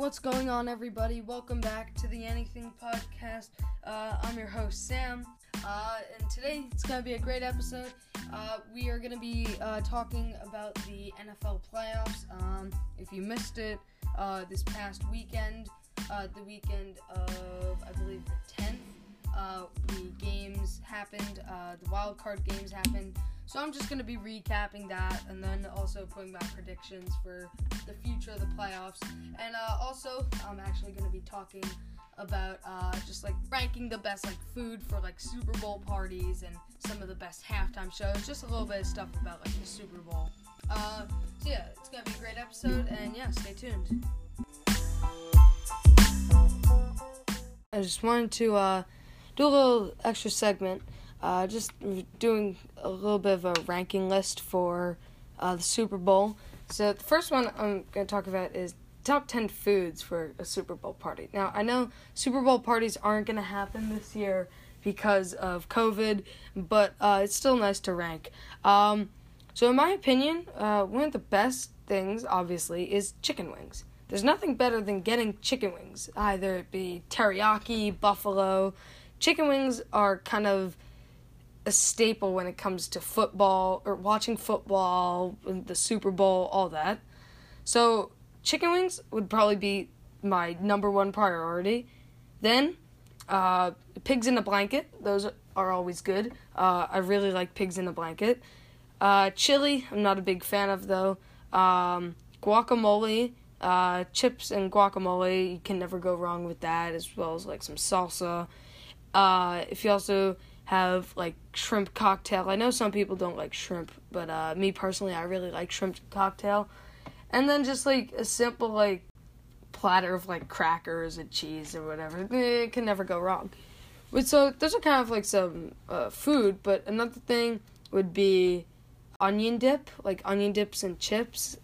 what's going on, everybody? Welcome back to the Anything Podcast. Uh, I'm your host, Sam, uh, and today it's going to be a great episode. Uh, we are going to be uh, talking about the NFL playoffs. Um, if you missed it uh, this past weekend, uh, the weekend of, I believe, the 10th, the games happened, the wild card games happened. So I'm just going to be recapping that and then also putting back predictions for the future of the playoffs. And uh, also, I'm actually going to be talking about uh, just like ranking the best like food for like Super Bowl parties and some of the best halftime shows. Just a little bit of stuff about like the Super Bowl. Uh, so yeah, it's gonna be a great episode, and yeah, stay tuned. I just wanted to uh, do a little extra segment uh, just doing a little bit of a ranking list for uh, the Super Bowl. So the first one I'm going to talk about is top 10 foods for a Super Bowl party. Now, I know Super Bowl parties aren't going to happen this year because of COVID, but uh, it's still nice to rank. Um, so, in my opinion, uh, one of the best things, obviously, is chicken wings. There's nothing better than getting chicken wings, either it be teriyaki, buffalo. Chicken wings are kind of a staple when it comes to football or watching football, the Super Bowl, all that. So, chicken wings would probably be my number one priority. Then, uh, pigs in a blanket. Those are always good. Uh, I really like pigs in a blanket. Uh, chili, I'm not a big fan of though. Um, guacamole, uh, chips and guacamole, you can never go wrong with that, as well as like some salsa. Uh, if you also have like shrimp cocktail. I know some people don't like shrimp, but uh, me personally, I really like shrimp cocktail. And then just like a simple like platter of like crackers and cheese or whatever. Eh, it can never go wrong. But so those are kind of like some uh, food, but another thing would be onion dip, like onion dips and chips.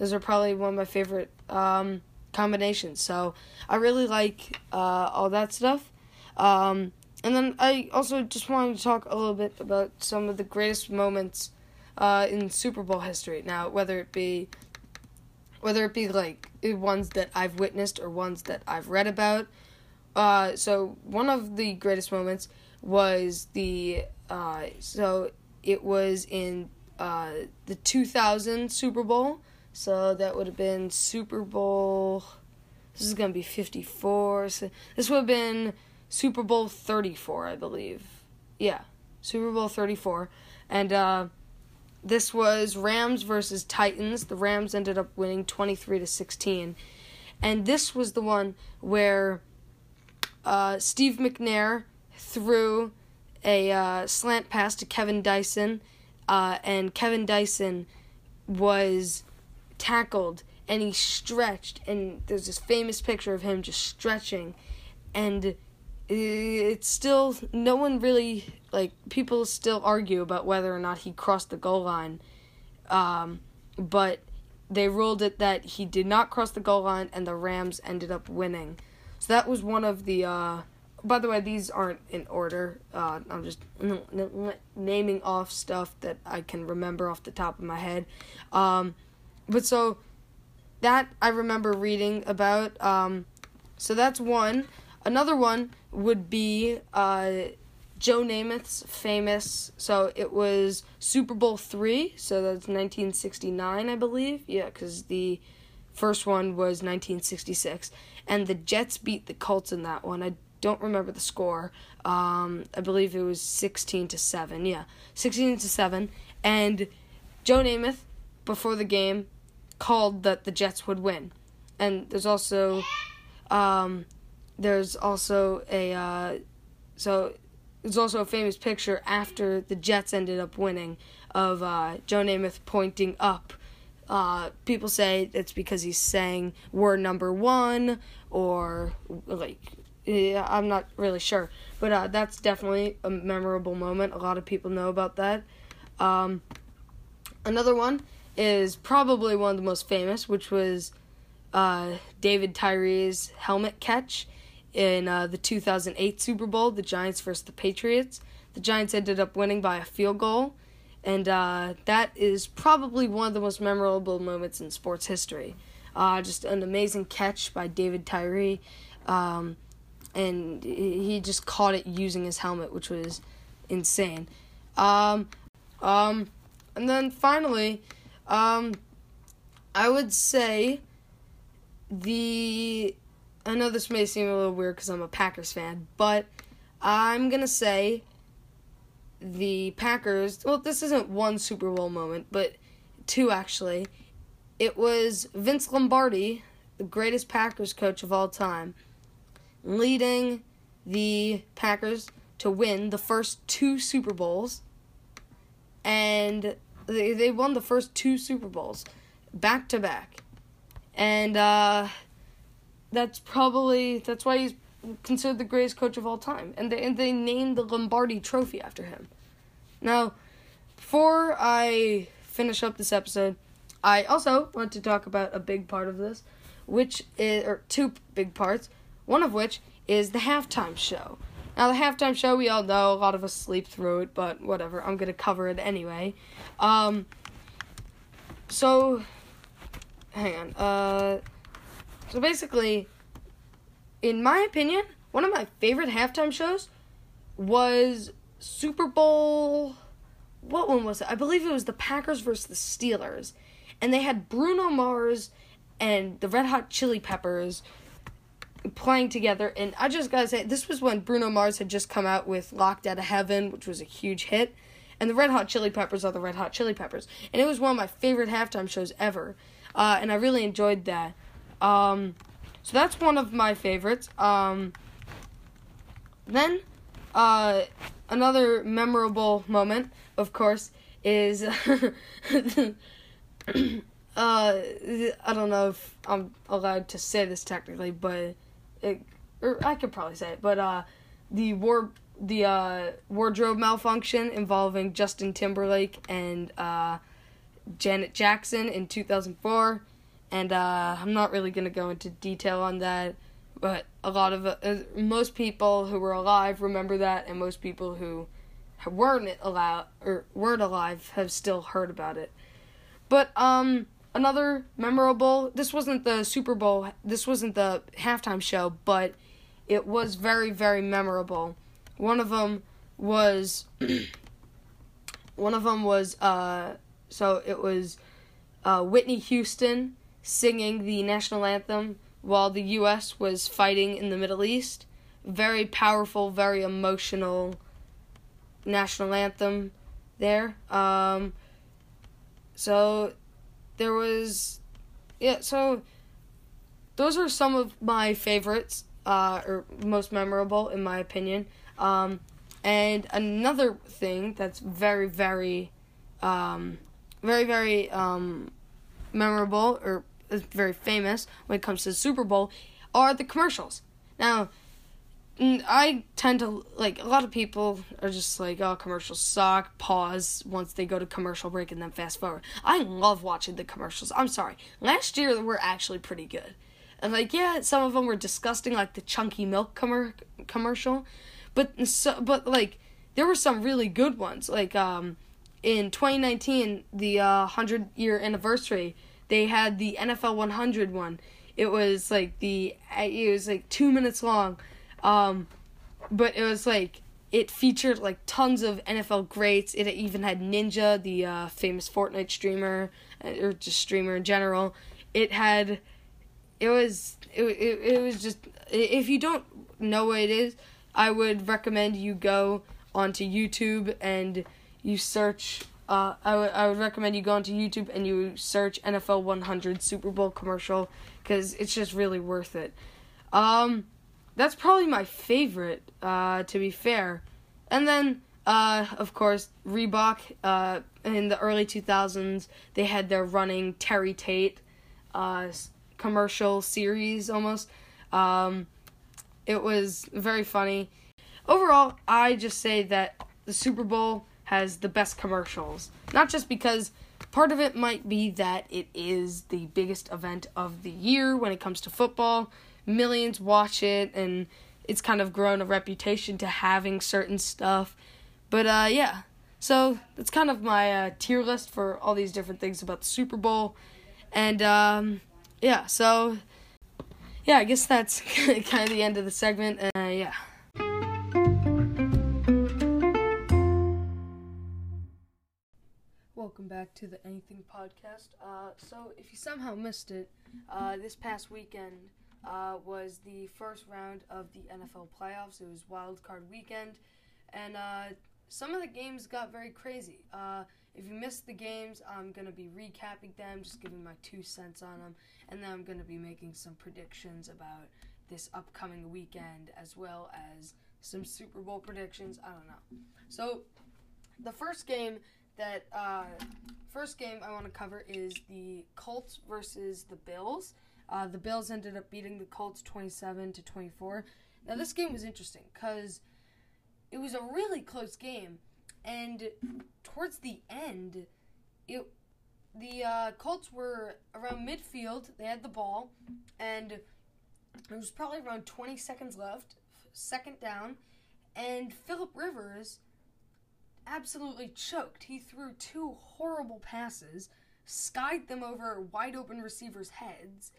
Those are probably one of my favorite um, combinations. So I really like uh, all that stuff. Um, and then I also just wanted to talk a little bit about some of the greatest moments uh, in Super Bowl history. Now, whether it be whether it be like ones that I've witnessed or ones that I've read about. Uh, so one of the greatest moments was the uh, so it was in uh, the 2000 Super Bowl. So that would have been Super Bowl. This is gonna be 54. So this would have been Super Bowl 34, I believe. Yeah, Super Bowl 34. And uh, this was Rams versus Titans. The Rams ended up winning 23 to 16. And this was the one where uh, Steve McNair threw a uh, slant pass to Kevin Dyson, uh, and Kevin Dyson was tackled and he stretched. And there's this famous picture of him just stretching. And it's still no one really like people still argue about whether or not he crossed the goal line. Um, but they ruled it that he did not cross the goal line and the rams ended up winning. So that was one of the uh, by the way these aren't in order. Uh, i'm just naming off stuff that i can remember off the top of my head. Um, but so that i remember reading about um, so that's one Another one would be uh, Joe Namath's famous. So it was Super Bowl three. So that's 1969, I believe. Yeah, because the first one was 1966, and the Jets beat the Colts in that one. I don't remember the score. Um, I believe it was 16 to seven. Yeah, 16 to seven. And Joe Namath, before the game, called that the Jets would win. And there's also um, there's also a uh, so there's also a famous picture after the Jets ended up winning of uh, Joe Namath pointing up. Uh, people say it's because he's saying we're number one or like yeah, I'm not really sure, but uh, that's definitely a memorable moment. A lot of people know about that. Um, another one is probably one of the most famous, which was uh, David Tyree's helmet catch in uh, the 2008 Super Bowl, the Giants versus the Patriots. The Giants ended up winning by a field goal, and uh, that is probably one of the most memorable moments in sports history. Uh, just an amazing catch by David Tyree. Um, and he just caught it using his helmet, which was insane. Um, um, and then finally, um, I would say the. I know this may seem a little weird because I'm a Packers fan, but I'm gonna say the Packers. Well, this isn't one Super Bowl moment, but two actually. It was Vince Lombardi, the greatest Packers coach of all time, leading the Packers to win the first two Super Bowls. And they, they won the first two Super Bowls back to back. And uh, that's probably that's why he's considered the greatest coach of all time. And they and they named the Lombardi trophy after him. Now, before I finish up this episode, I also want to talk about a big part of this, which is or two big parts, one of which is the halftime show. Now, the halftime show, we all know, a lot of us sleep through it, but whatever, I'm to cover it anyway. Um, so, hang on. Uh, so basically, in my opinion, one of my favorite halftime shows was Super Bowl. What one was it? I believe it was the Packers versus the Steelers. And they had Bruno Mars and the Red Hot Chili Peppers playing together. And I just gotta say, this was when Bruno Mars had just come out with Locked Out of Heaven, which was a huge hit. And the Red Hot Chili Peppers are the Red Hot Chili Peppers. And it was one of my favorite halftime shows ever. Uh, and I really enjoyed that. Um, so that's one of my favorites. Um, then, uh, another memorable moment, of course, is. uh, I don't know if I'm allowed to say this technically, but it, or I could probably say it, but uh, the war the uh, wardrobe malfunction involving Justin Timberlake and uh, Janet Jackson in 2004, and uh, I'm not really gonna go into detail on that, but a lot of uh, most people who were alive remember that, and most people who weren't allowed or weren't alive have still heard about it. But um another memorable. This wasn't the Super Bowl. This wasn't the halftime show, but it was very very memorable. One of them was one of them was uh so it was uh, Whitney Houston singing the national anthem while the U.S. was fighting in the Middle East. Very powerful, very emotional national anthem there. Um, so there was yeah so those are some of my favorites uh, or most memorable in my opinion um, and another thing that's very very um, very very um, memorable or very famous when it comes to the super bowl are the commercials now I tend to like a lot of people are just like, oh, commercials suck. Pause once they go to commercial break and then fast forward. I love watching the commercials. I'm sorry. Last year they were actually pretty good, and like yeah, some of them were disgusting, like the chunky milk com- commercial, but so but like there were some really good ones. Like um, in 2019, the uh, hundred year anniversary, they had the NFL 100 one. It was like the it was like two minutes long um, but it was like it featured like tons of NFL greats. It even had Ninja, the uh, famous Fortnite streamer, uh, or just streamer in general. It had, it was it, it, it was just if you don't know what it is, I would recommend you go onto YouTube and you search. Uh, I would I would recommend you go onto YouTube and you search NFL 100 Super Bowl commercial because it's just really worth it. Um, that's probably my favorite, uh, to be fair. And then, uh, of course, Reebok, uh, in the early 2000s, they had their running Terry Tate, uh, commercial series almost. Um, it was very funny. Overall, I just say that the Super Bowl has the best commercials. Not just because part of it might be that it is the biggest event of the year when it comes to football millions watch it and it's kind of grown a reputation to having certain stuff. But uh, yeah, so that's kind of my uh, tier list for all these different things about the Super Bowl. And um, yeah, so yeah, I guess that's kind of the end of the segment. Uh, yeah. Welcome back to the Anything Podcast. Uh, so, if you somehow missed it, uh, this past weekend uh, was the first round of the NFL playoffs. It was wild card weekend, and uh, some of the games got very crazy. Uh, if you missed the games, I'm going to be recapping them, just giving my two cents on them, and then I'm going to be making some predictions about this upcoming weekend as well as some Super Bowl predictions. I don't know. So, the first game that uh, first game I want to cover is the Colts versus the Bills. Uh, the Bills ended up beating the Colts 27 to 24. Now this game was interesting because it was a really close game, and towards the end, it the uh, Colts were around midfield. They had the ball, and it was probably around 20 seconds left, second down, and Philip Rivers absolutely choked. He threw two horrible passes, skied them over wide open receivers' heads,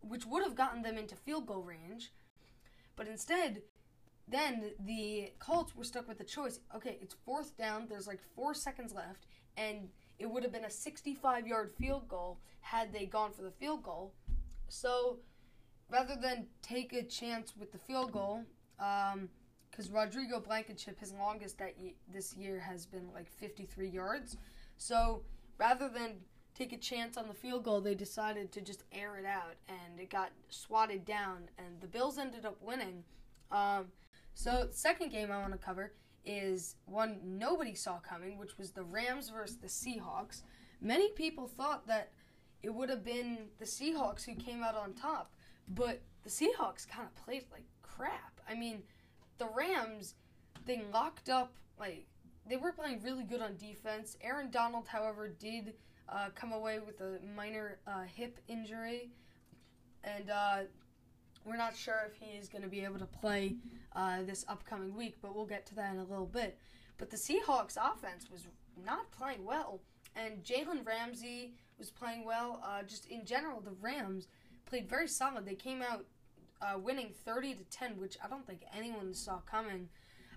which would have gotten them into field goal range. But instead, then the Colts were stuck with the choice. Okay, it's fourth down. There's like four seconds left, and it would have been a 65 yard field goal had they gone for the field goal. So rather than take a chance with the field goal, um, because Rodrigo Blankenship, his longest that this year has been like 53 yards. So rather than take a chance on the field goal, they decided to just air it out, and it got swatted down, and the Bills ended up winning. Um, so, second game I want to cover is one nobody saw coming, which was the Rams versus the Seahawks. Many people thought that it would have been the Seahawks who came out on top, but the Seahawks kind of played like crap. I mean, the Rams, they locked up, like, they were playing really good on defense. Aaron Donald, however, did uh, come away with a minor uh, hip injury, and uh, we're not sure if he is going to be able to play uh, this upcoming week, but we'll get to that in a little bit. But the Seahawks offense was not playing well, and Jalen Ramsey was playing well. Uh, just in general, the Rams played very solid. They came out uh, winning 30 to 10, which I don't think anyone saw coming.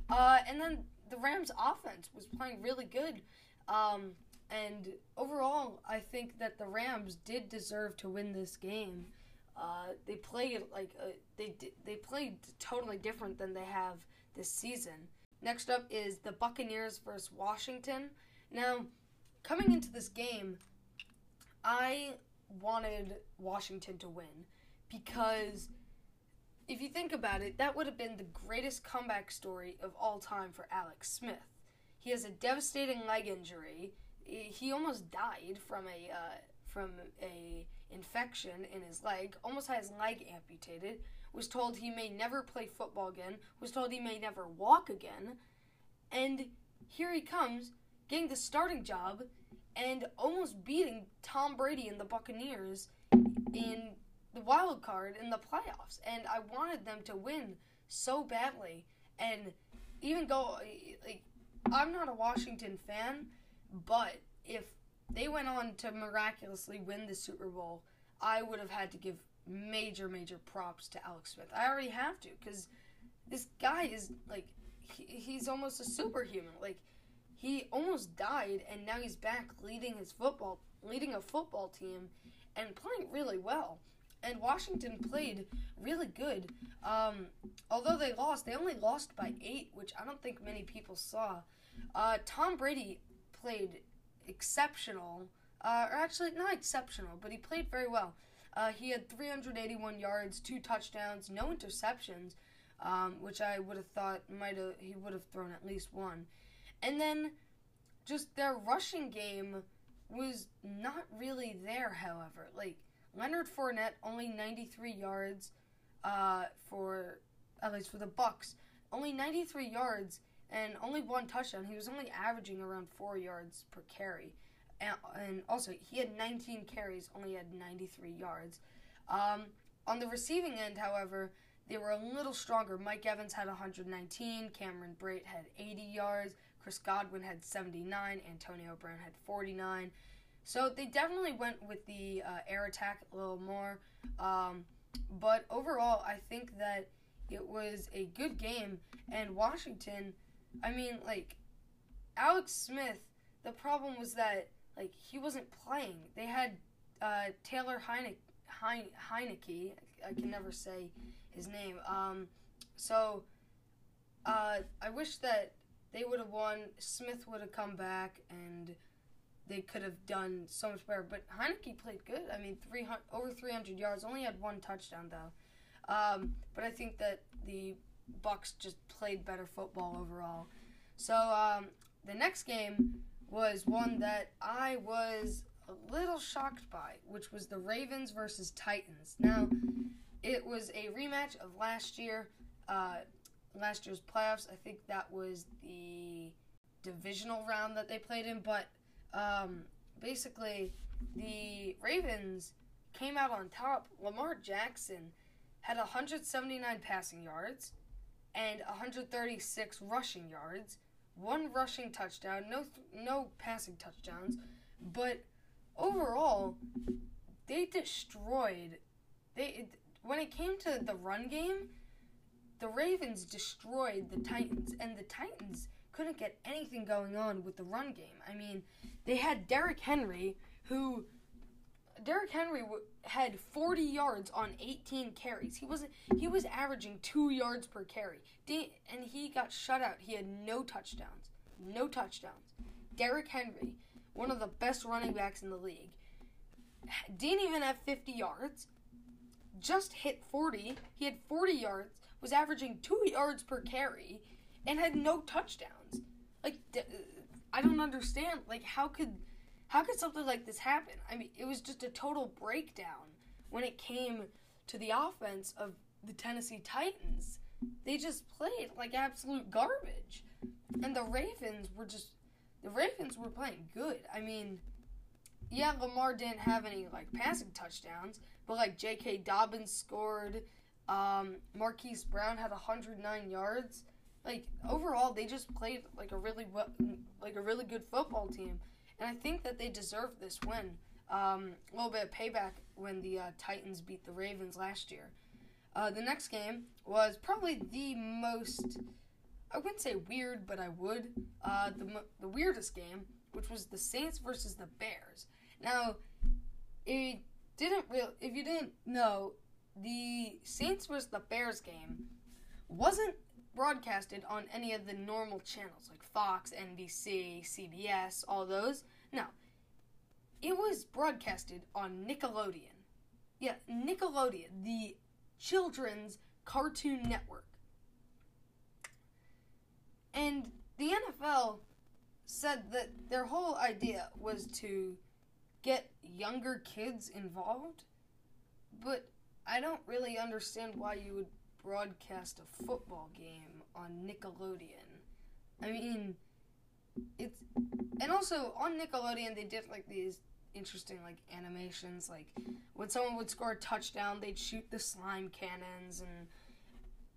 Uh, and then the Rams offense was playing really good. Um, and overall, I think that the Rams did deserve to win this game. Uh, they played like uh, they they played totally different than they have this season. Next up is the Buccaneers versus Washington. Now, coming into this game, I wanted Washington to win because if you think about it, that would have been the greatest comeback story of all time for Alex Smith. He has a devastating leg injury. He almost died from a uh, from a infection in his leg, almost had his leg amputated, was told he may never play football again, was told he may never walk again, and here he comes getting the starting job and almost beating Tom Brady and the Buccaneers in the wild card in the playoffs. And I wanted them to win so badly and even go like I'm not a Washington fan, but if they went on to miraculously win the Super Bowl, I would have had to give major, major props to Alex Smith. I already have to because this guy is like, he, he's almost a superhuman. Like, he almost died and now he's back leading his football, leading a football team and playing really well. And Washington played really good. Um, although they lost, they only lost by eight, which I don't think many people saw. Uh, Tom Brady played exceptional, uh, or actually not exceptional, but he played very well. Uh, he had 381 yards, two touchdowns, no interceptions, um, which I would have thought might have he would have thrown at least one. And then just their rushing game was not really there. However, like Leonard Fournette only 93 yards uh, for at least for the Bucks, only 93 yards and only one touchdown. He was only averaging around four yards per carry. And, and also, he had 19 carries, only had 93 yards. Um, on the receiving end, however, they were a little stronger. Mike Evans had 119, Cameron Brate had 80 yards, Chris Godwin had 79, Antonio Brown had 49. So they definitely went with the uh, air attack a little more. Um, but overall, I think that it was a good game. And Washington, I mean, like, Alex Smith, the problem was that, like, he wasn't playing. They had uh, Taylor Heinicke, Heinicke, I can never say his name. Um, so uh, I wish that they would have won. Smith would have come back and they could have done so much better. But Heinicke played good. I mean, 300, over 300 yards. Only had one touchdown though. Um, but I think that the Bucks just played better football overall. So um, the next game was one that I was a little shocked by, which was the Ravens versus Titans. Now, it was a rematch of last year, uh, last year's playoffs. I think that was the divisional round that they played in, but um, basically, the Ravens came out on top. Lamar Jackson had 179 passing yards and 136 rushing yards, one rushing touchdown, no no passing touchdowns, but overall they destroyed they when it came to the run game, the Ravens destroyed the Titans and the Titans couldn't get anything going on with the run game. I mean, they had Derrick Henry, who Derrick Henry had 40 yards on 18 carries. He wasn't. He was averaging two yards per carry, and he got shut out. He had no touchdowns. No touchdowns. Derrick Henry, one of the best running backs in the league, didn't even have 50 yards. Just hit 40. He had 40 yards. Was averaging two yards per carry and had no touchdowns. Like I don't understand. Like how could how could something like this happen? I mean, it was just a total breakdown when it came to the offense of the Tennessee Titans. They just played like absolute garbage. And the Ravens were just the Ravens were playing good. I mean, yeah, Lamar didn't have any like passing touchdowns, but like J.K. Dobbins scored. Um, Marquise Brown had 109 yards like overall they just played like a really well, like a really good football team, and I think that they deserve this win. Um, a little bit of payback when the uh, Titans beat the Ravens last year. Uh, the next game was probably the most I wouldn't say weird, but I would uh, the the weirdest game, which was the Saints versus the Bears. Now, it didn't real if you didn't know the Saints versus the Bears game wasn't broadcasted on any of the normal channels like Fox, NBC, CBS, all those. No. It was broadcasted on Nickelodeon. Yeah, Nickelodeon, the children's cartoon network. And the NFL said that their whole idea was to get younger kids involved, but I don't really understand why you would broadcast a football game on Nickelodeon. I mean, it's and also on Nickelodeon they did like these interesting like animations like when someone would score a touchdown they'd shoot the slime cannons and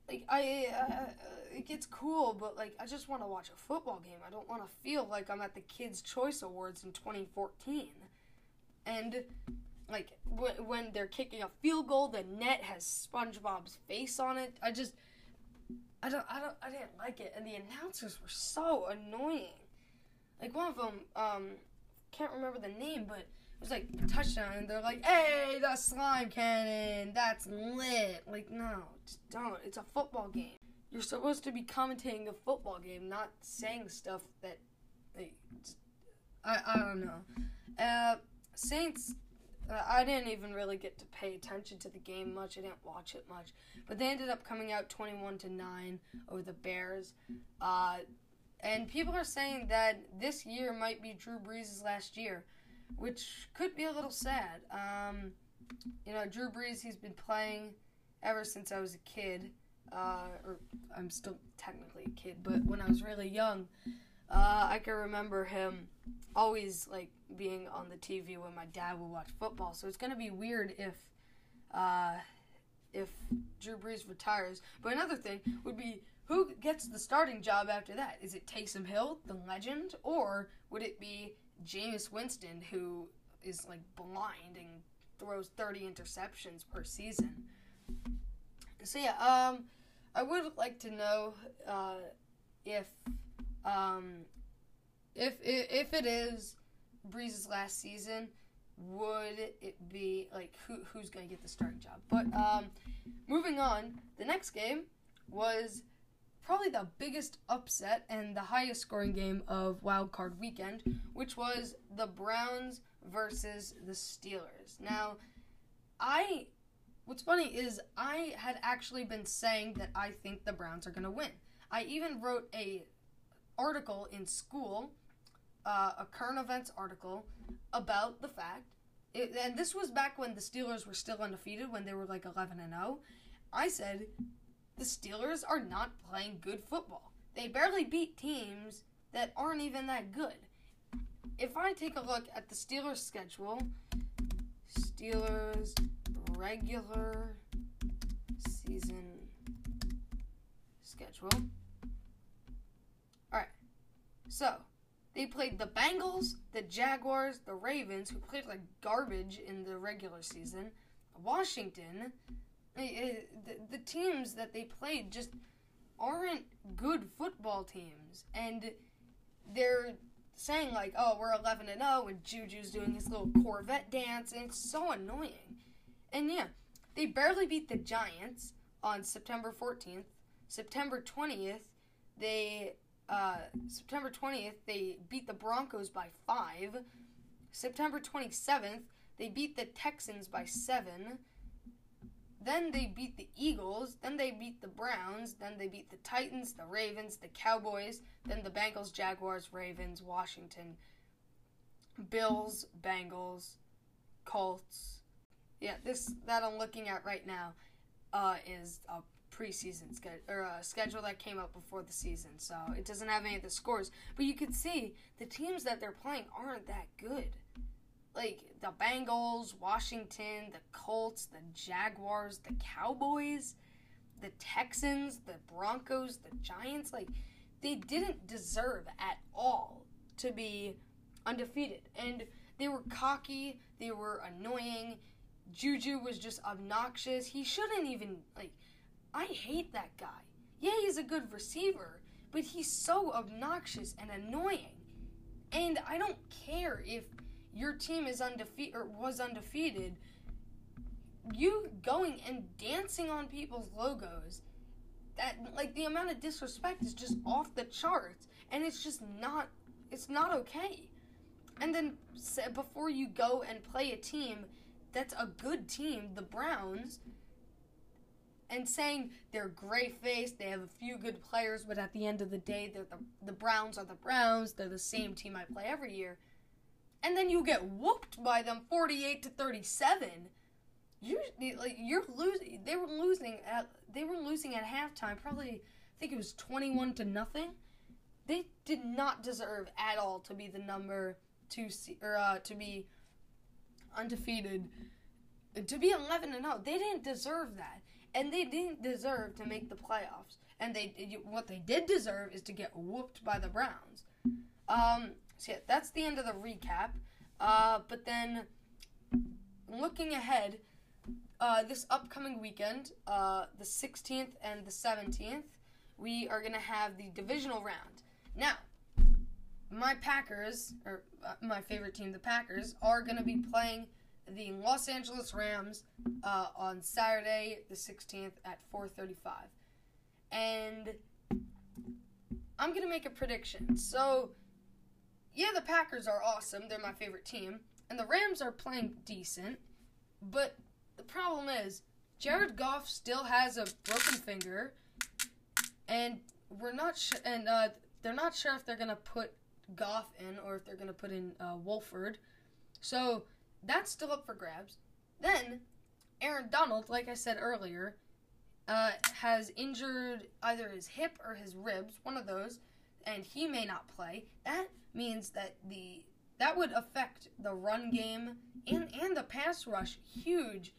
like I uh, it gets cool but like I just want to watch a football game I don't want to feel like I'm at the Kids Choice Awards in 2014 and like when they're kicking a field goal, the net has SpongeBob's face on it. I just, I don't, I don't, I didn't like it, and the announcers were so annoying. Like one of them, um, can't remember the name, but it was like touchdown, and they're like, "Hey, the slime cannon, that's lit." Like, no, just don't. It's a football game. You're supposed to be commentating a football game, not saying stuff that, like, I, I don't know. Uh, Saints I didn't even really get to pay attention to the game much. I didn't watch it much, but they ended up coming out twenty-one to nine over the Bears. Uh, and people are saying that this year might be Drew Brees' last year, which could be a little sad. Um, you know, Drew Brees, he's been playing ever since I was a kid. Uh, or I'm still technically a kid, but when I was really young, uh, I can remember him always like being on the TV when my dad would watch football. So it's gonna be weird if uh, if Drew Brees retires. But another thing would be who gets the starting job after that? Is it Taysom Hill, the legend, or would it be Jameis Winston, who is like blind and throws 30 interceptions per season. So yeah, um, I would like to know uh, if um, if if it is Brees's last season, would it be like who who's going to get the starting job? But um, moving on, the next game was probably the biggest upset and the highest scoring game of Wild Card Weekend, which was the Browns versus the Steelers. Now, I what's funny is I had actually been saying that I think the Browns are going to win. I even wrote a article in school uh, a current events article about the fact, it, and this was back when the Steelers were still undefeated, when they were like 11 and 0. I said, the Steelers are not playing good football. They barely beat teams that aren't even that good. If I take a look at the Steelers' schedule, Steelers regular season schedule. Alright, so they played the Bengals, the Jaguars, the Ravens, who played like garbage in the regular season, Washington. The, the teams that they played just aren't good football teams. And they're saying, like, oh, we're 11 and 0, and Juju's doing his little Corvette dance, and it's so annoying. And yeah, they barely beat the Giants on September 14th. September 20th, they uh, September 20th, they beat the Broncos by five. September 27th, they beat the Texans by seven. Then they beat the Eagles. Then they beat the Browns. Then they beat the Titans, the Ravens, the Cowboys. Then the Bengals, Jaguars, Ravens, Washington, Bills, Bengals, Colts. Yeah, this that I'm looking at right now uh, is a preseason schedule or a schedule that came out before the season, so it doesn't have any of the scores. But you can see the teams that they're playing aren't that good. Like the Bengals, Washington, the Colts, the Jaguars, the Cowboys, the Texans, the Broncos, the Giants, like they didn't deserve at all to be undefeated. And they were cocky, they were annoying. Juju was just obnoxious. He shouldn't even like I hate that guy. Yeah, he's a good receiver, but he's so obnoxious and annoying. And I don't care if your team is undefeated or was undefeated. You going and dancing on people's logos, that like the amount of disrespect is just off the charts, and it's just not. It's not okay. And then before you go and play a team that's a good team, the Browns and saying they're gray faced, they have a few good players, but at the end of the day, they're the, the Browns are the Browns, they're the same team I play every year. And then you get whooped by them 48 to 37. You're like you're losing. They were losing at they were losing at halftime. Probably I think it was 21 to nothing. They did not deserve at all to be the number two or uh, to be undefeated to be 11 and 0 they didn't deserve that and they didn't deserve to make the playoffs. And they what they did deserve is to get whooped by the browns. Um so yeah that's the end of the recap. Uh but then looking ahead uh this upcoming weekend uh the 16th and the 17th we are going to have the divisional round. Now my packers or uh, my favorite team the packers are going to be playing the Los Angeles Rams uh, on Saturday the 16th at 4:35, and I'm gonna make a prediction. So, yeah, the Packers are awesome; they're my favorite team, and the Rams are playing decent. But the problem is, Jared Goff still has a broken finger, and we're not sure. And uh, they're not sure if they're gonna put Goff in or if they're gonna put in uh, Wolford. So that's still up for grabs. Then, Aaron Donald, like I said earlier, uh, has injured either his hip or his ribs, one of those, and he may not play. That means that the that would affect the run game and and the pass rush huge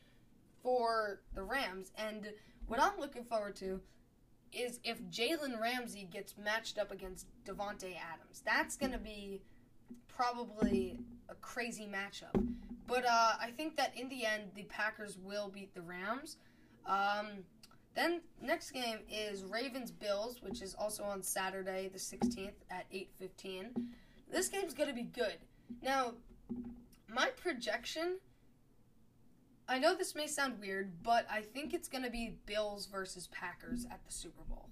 for the Rams. And what I'm looking forward to is if Jalen Ramsey gets matched up against Davante Adams. That's gonna be probably a crazy matchup. But uh, I think that in the end, the Packers will beat the Rams. Um, then next game is Ravens Bills, which is also on Saturday the 16th at 8:15. This game's to be good. Now, my projection I know this may sound weird, but I think it's to be Bills versus Packers at the Super Bowl.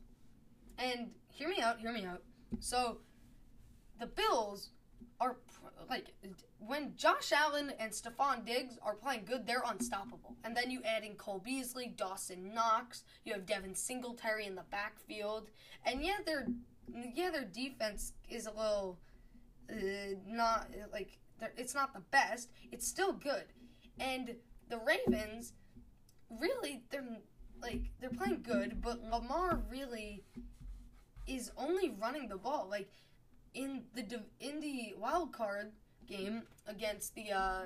And hear me out, hear me out. So, the Bills are like when Josh Allen and Stefon Diggs are playing good, they're unstoppable. And then you add in Cole Beasley, Dawson Knox, you have Devin Singletary in the backfield, and yeah, their yeah their defense is a little uh, not like it's not the best. It's still good, and the Ravens really they're like they're playing good, but Lamar really is only running the ball. Like in the in the wild card game against the uh,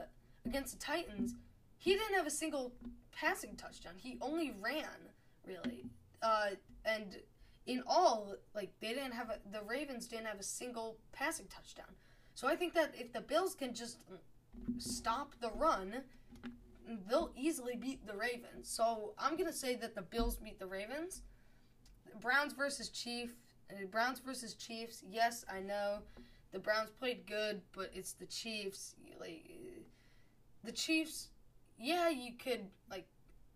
against the Titans, he didn't have a single passing touchdown. He only ran really, uh, and in all, like they didn't have a, the Ravens didn't have a single passing touchdown. So I think that if the Bills can just stop the run, they'll easily beat the Ravens. So I'm gonna say that the Bills beat the Ravens. Browns versus Chiefs. Browns versus Chiefs. Yes, I know the Browns played good, but it's the Chiefs. Like the Chiefs. Yeah, you could like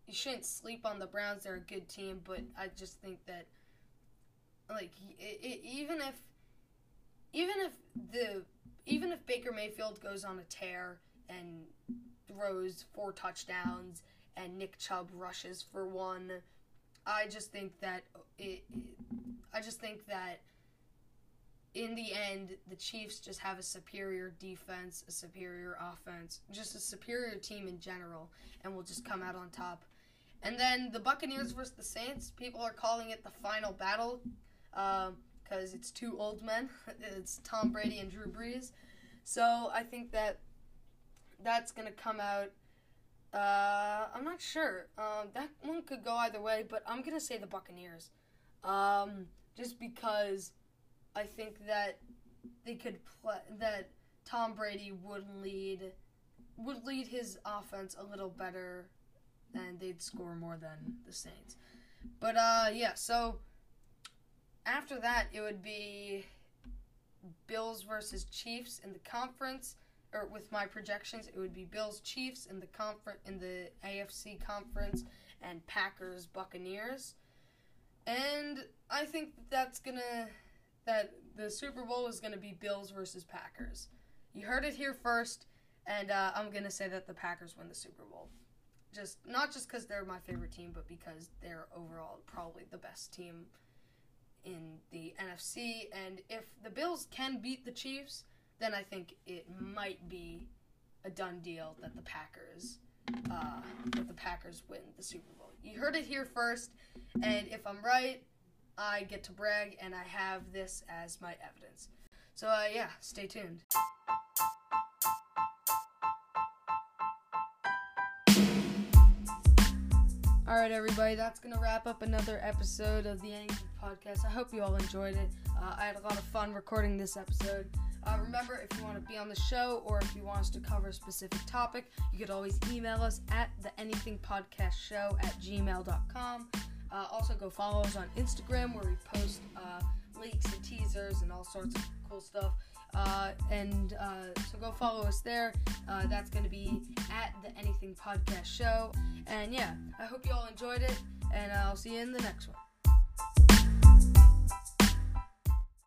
you shouldn't sleep on the Browns. They're a good team, but I just think that like it, it, even if even if the even if Baker Mayfield goes on a tear and throws four touchdowns and Nick Chubb rushes for one. I just think that it, I just think that in the end the Chiefs just have a superior defense, a superior offense, just a superior team in general and will just come out on top. And then the Buccaneers versus the Saints, people are calling it the final battle because um, it's two old men. It's Tom Brady and Drew Brees. So I think that that's gonna come out. Uh, I'm not sure. Um, that one could go either way, but I'm gonna say the Buccaneers. Um, just because I think that they could play that Tom Brady would lead would lead his offense a little better and they'd score more than the Saints. But uh yeah, so after that it would be Bills versus Chiefs in the conference or with my projections, it would be Bills Chiefs in the conference in the AFC conference and Packers Buccaneers. And I think that's gonna that the Super Bowl is gonna be Bills versus Packers. You heard it here first, and uh, I'm gonna say that the Packers win the Super Bowl. Just not just because they're my favorite team, but because they're overall probably the best team in the NFC. And if the Bills can beat the Chiefs, then I think it might be a done deal that the Packers uh, that the Packers win the Super Bowl. You heard it here first, and if I'm right, I get to brag, and I have this as my evidence. So uh, yeah, stay tuned. All right, everybody, that's going to wrap up another episode of the Anything Podcast. I hope you all enjoyed it. Uh, I had a lot of fun recording this episode. Uh, remember, if you want to be on the show or if you want us to cover a specific topic, you could always email us at the Anything Podcast Show at gmail.com. Uh, also, go follow us on Instagram where we post uh, leaks and teasers and all sorts of cool stuff. Uh, and uh, so go follow us there. Uh, that's going to be at the Anything Podcast Show. And yeah, I hope you all enjoyed it, and I'll see you in the next one.